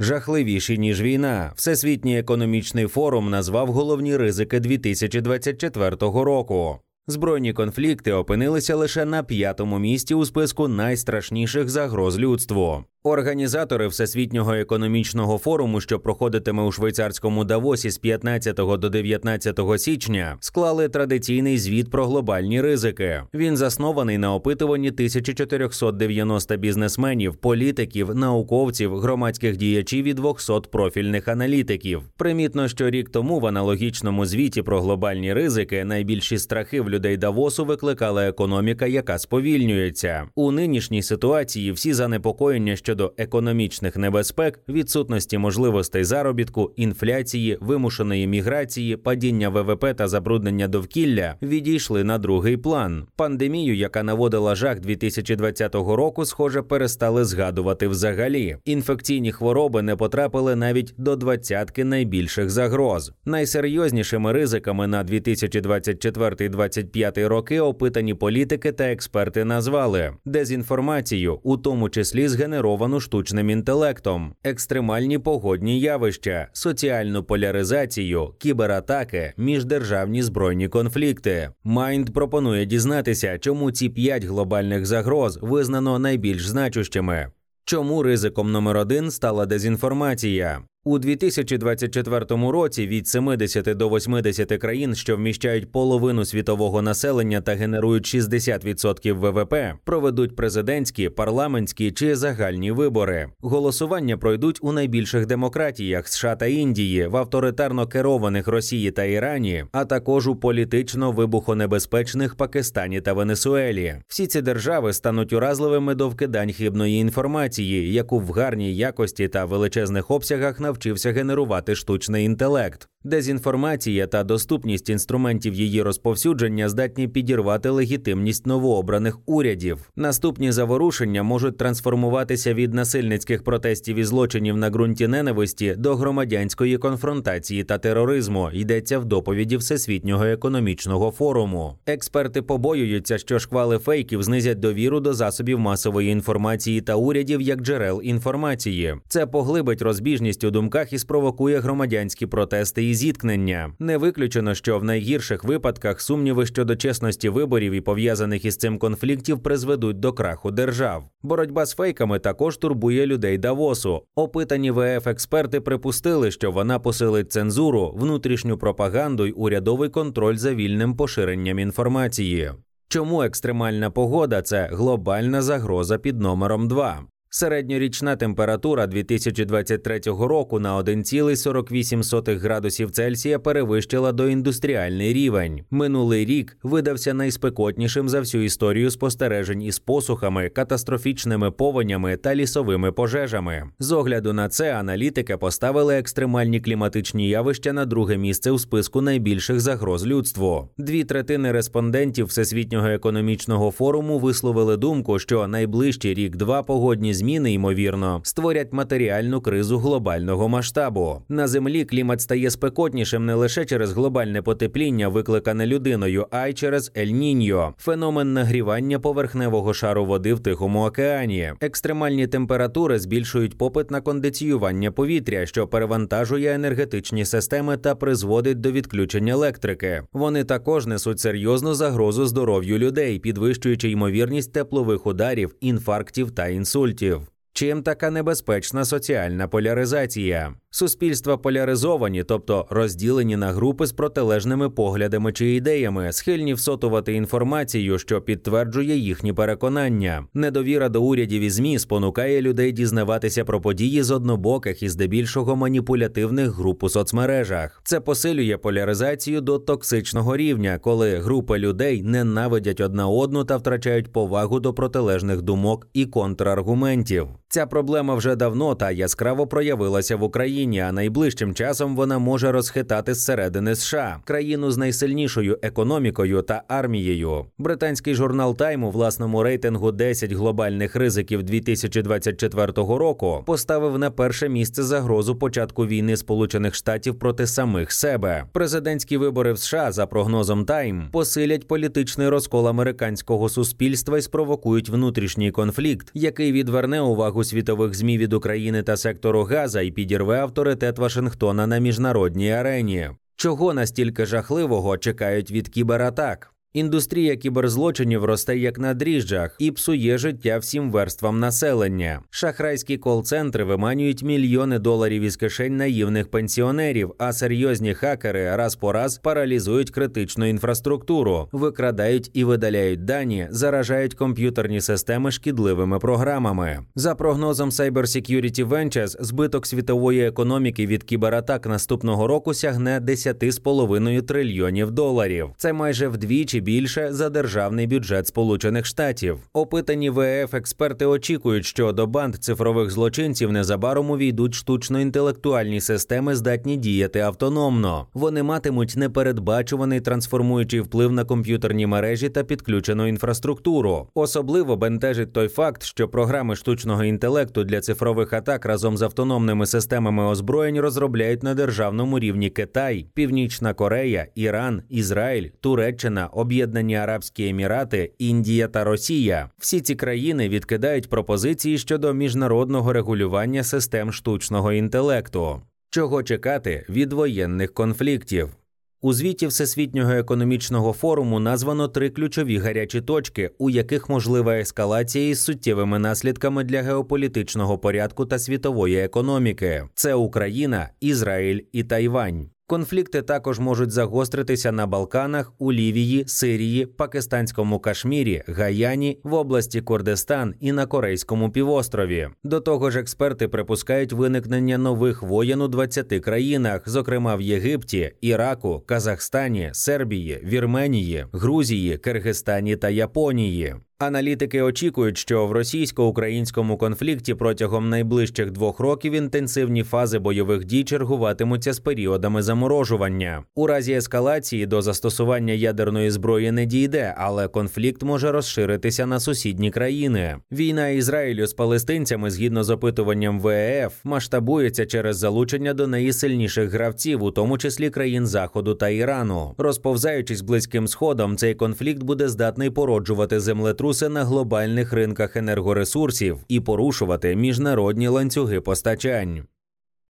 Жахливіші ніж війна. Всесвітній економічний форум назвав головні ризики 2024 року. Збройні конфлікти опинилися лише на п'ятому місці у списку найстрашніших загроз людству. Організатори Всесвітнього економічного форуму, що проходитиме у швейцарському Давосі з 15 до 19 січня, склали традиційний звіт про глобальні ризики. Він заснований на опитуванні 1490 бізнесменів, політиків, науковців, громадських діячів і 200 профільних аналітиків. Примітно, що рік тому в аналогічному звіті про глобальні ризики найбільші страхи в людей Давосу викликала економіка, яка сповільнюється у нинішній ситуації. Всі занепокоєння щодо щодо економічних небезпек, відсутності можливостей заробітку, інфляції, вимушеної міграції, падіння ВВП та забруднення довкілля відійшли на другий план. Пандемію, яка наводила жах 2020 року, схоже, перестали згадувати взагалі. Інфекційні хвороби не потрапили навіть до двадцятки найбільших загроз. Найсерйознішими ризиками на 2024-2025 роки опитані політики та експерти назвали дезінформацію, у тому числі згенеровану згенеровану штучним інтелектом, екстремальні погодні явища, соціальну поляризацію, кібератаки, міждержавні збройні конфлікти. Майнд пропонує дізнатися, чому ці п'ять глобальних загроз визнано найбільш значущими. Чому ризиком номер один стала дезінформація? У 2024 році від 70 до 80 країн, що вміщають половину світового населення та генерують 60% ВВП, проведуть президентські, парламентські чи загальні вибори. Голосування пройдуть у найбільших демократіях США та Індії, в авторитарно керованих Росії та Ірані, а також у політично вибухонебезпечних Пакистані та Венесуелі. Всі ці держави стануть уразливими до вкидань хибної інформації, яку в гарній якості та величезних обсягах навчають навчився генерувати штучний інтелект. Дезінформація та доступність інструментів її розповсюдження здатні підірвати легітимність новообраних урядів. Наступні заворушення можуть трансформуватися від насильницьких протестів і злочинів на ґрунті ненависті до громадянської конфронтації та тероризму. Йдеться в доповіді Всесвітнього економічного форуму. Експерти побоюються, що шквали фейків знизять довіру до засобів масової інформації та урядів як джерел інформації. Це поглибить розбіжність у думках і спровокує громадянські протести і зіткнення. Не виключено, що в найгірших випадках сумніви щодо чесності виборів і пов'язаних із цим конфліктів призведуть до краху держав. Боротьба з фейками також турбує людей Давосу. Опитані ВФ експерти припустили, що вона посилить цензуру, внутрішню пропаганду й урядовий контроль за вільним поширенням інформації. Чому екстремальна погода це глобальна загроза під номером 2? Середньорічна температура 2023 року на 1,48 градусів Цельсія перевищила доіндустріальний рівень. Минулий рік видався найспекотнішим за всю історію спостережень із посухами, катастрофічними повенями та лісовими пожежами. З огляду на це аналітики поставили екстремальні кліматичні явища на друге місце у списку найбільших загроз людству. Дві третини респондентів Всесвітнього економічного форуму висловили думку, що найближчий рік-два погодні зміни зміни, ймовірно, створять матеріальну кризу глобального масштабу. На землі клімат стає спекотнішим не лише через глобальне потепління, викликане людиною, а й через Ель-Ніньо – феномен нагрівання поверхневого шару води в Тихому океані. Екстремальні температури збільшують попит на кондиціювання повітря, що перевантажує енергетичні системи та призводить до відключення електрики. Вони також несуть серйозну загрозу здоров'ю людей, підвищуючи ймовірність теплових ударів, інфарктів та інсультів. Чим така небезпечна соціальна поляризація? Суспільства поляризовані, тобто розділені на групи з протилежними поглядами чи ідеями, схильні всотувати інформацію, що підтверджує їхні переконання. Недовіра до урядів і змі спонукає людей дізнаватися про події з однобоких і здебільшого маніпулятивних груп у соцмережах. Це посилює поляризацію до токсичного рівня, коли групи людей ненавидять одна одну та втрачають повагу до протилежних думок і контраргументів. Ця проблема вже давно та яскраво проявилася в Україні, а найближчим часом вона може розхитати зсередини США, країну з найсильнішою економікою та армією. Британський журнал Тайм у власному рейтингу 10 глобальних ризиків 2024 року поставив на перше місце загрозу початку війни Сполучених Штатів проти самих себе. Президентські вибори в США за прогнозом Тайм посилять політичний розкол американського суспільства і спровокують внутрішній конфлікт, який відверне увагу у світових змі від України та сектору Газа і підірве авторитет Вашингтона на міжнародній арені. Чого настільки жахливого чекають від кібератак? Індустрія кіберзлочинів росте як на дріжджах і псує життя всім верствам населення. Шахрайські кол-центри виманюють мільйони доларів із кишень наївних пенсіонерів, а серйозні хакери раз по раз паралізують критичну інфраструктуру, викрадають і видаляють дані, заражають комп'ютерні системи шкідливими програмами. За прогнозом Cyber Security Ventures, збиток світової економіки від кібератак наступного року сягне 10,5 трильйонів доларів. Це майже вдвічі більше за державний бюджет Сполучених Штатів. Опитані ВФ експерти очікують, що до банд цифрових злочинців незабаром увійдуть штучно-інтелектуальні системи, здатні діяти автономно. Вони матимуть непередбачуваний трансформуючий вплив на комп'ютерні мережі та підключену інфраструктуру. Особливо бентежить той факт, що програми штучного інтелекту для цифрових атак разом з автономними системами озброєнь розробляють на державному рівні Китай, Північна Корея, Іран, Ізраїль, Туреччина. Об'єднані Арабські Емірати, Індія та Росія. Всі ці країни відкидають пропозиції щодо міжнародного регулювання систем штучного інтелекту. Чого чекати від воєнних конфліктів? У звіті Всесвітнього економічного форуму названо три ключові гарячі точки, у яких можлива ескалація із суттєвими наслідками для геополітичного порядку та світової економіки: це Україна, Ізраїль і Тайвань. Конфлікти також можуть загостритися на Балканах, у Лівії, Сирії, Пакистанському Кашмірі, Гаяні, в області Курдистан і на Корейському півострові. До того ж, експерти припускають виникнення нових воєн у 20 країнах, зокрема в Єгипті, Іраку, Казахстані, Сербії, Вірменії, Грузії, Киргизстані та Японії. Аналітики очікують, що в російсько-українському конфлікті протягом найближчих двох років інтенсивні фази бойових дій чергуватимуться з періодами заморожування. У разі ескалації до застосування ядерної зброї не дійде, але конфлікт може розширитися на сусідні країни. Війна Ізраїлю з палестинцями, згідно з опитуванням ВЕФ, масштабується через залучення до неї сильніших гравців, у тому числі країн Заходу та Ірану. Розповзаючись близьким сходом, цей конфлікт буде здатний породжувати землетрус землетруси на глобальних ринках енергоресурсів і порушувати міжнародні ланцюги постачань.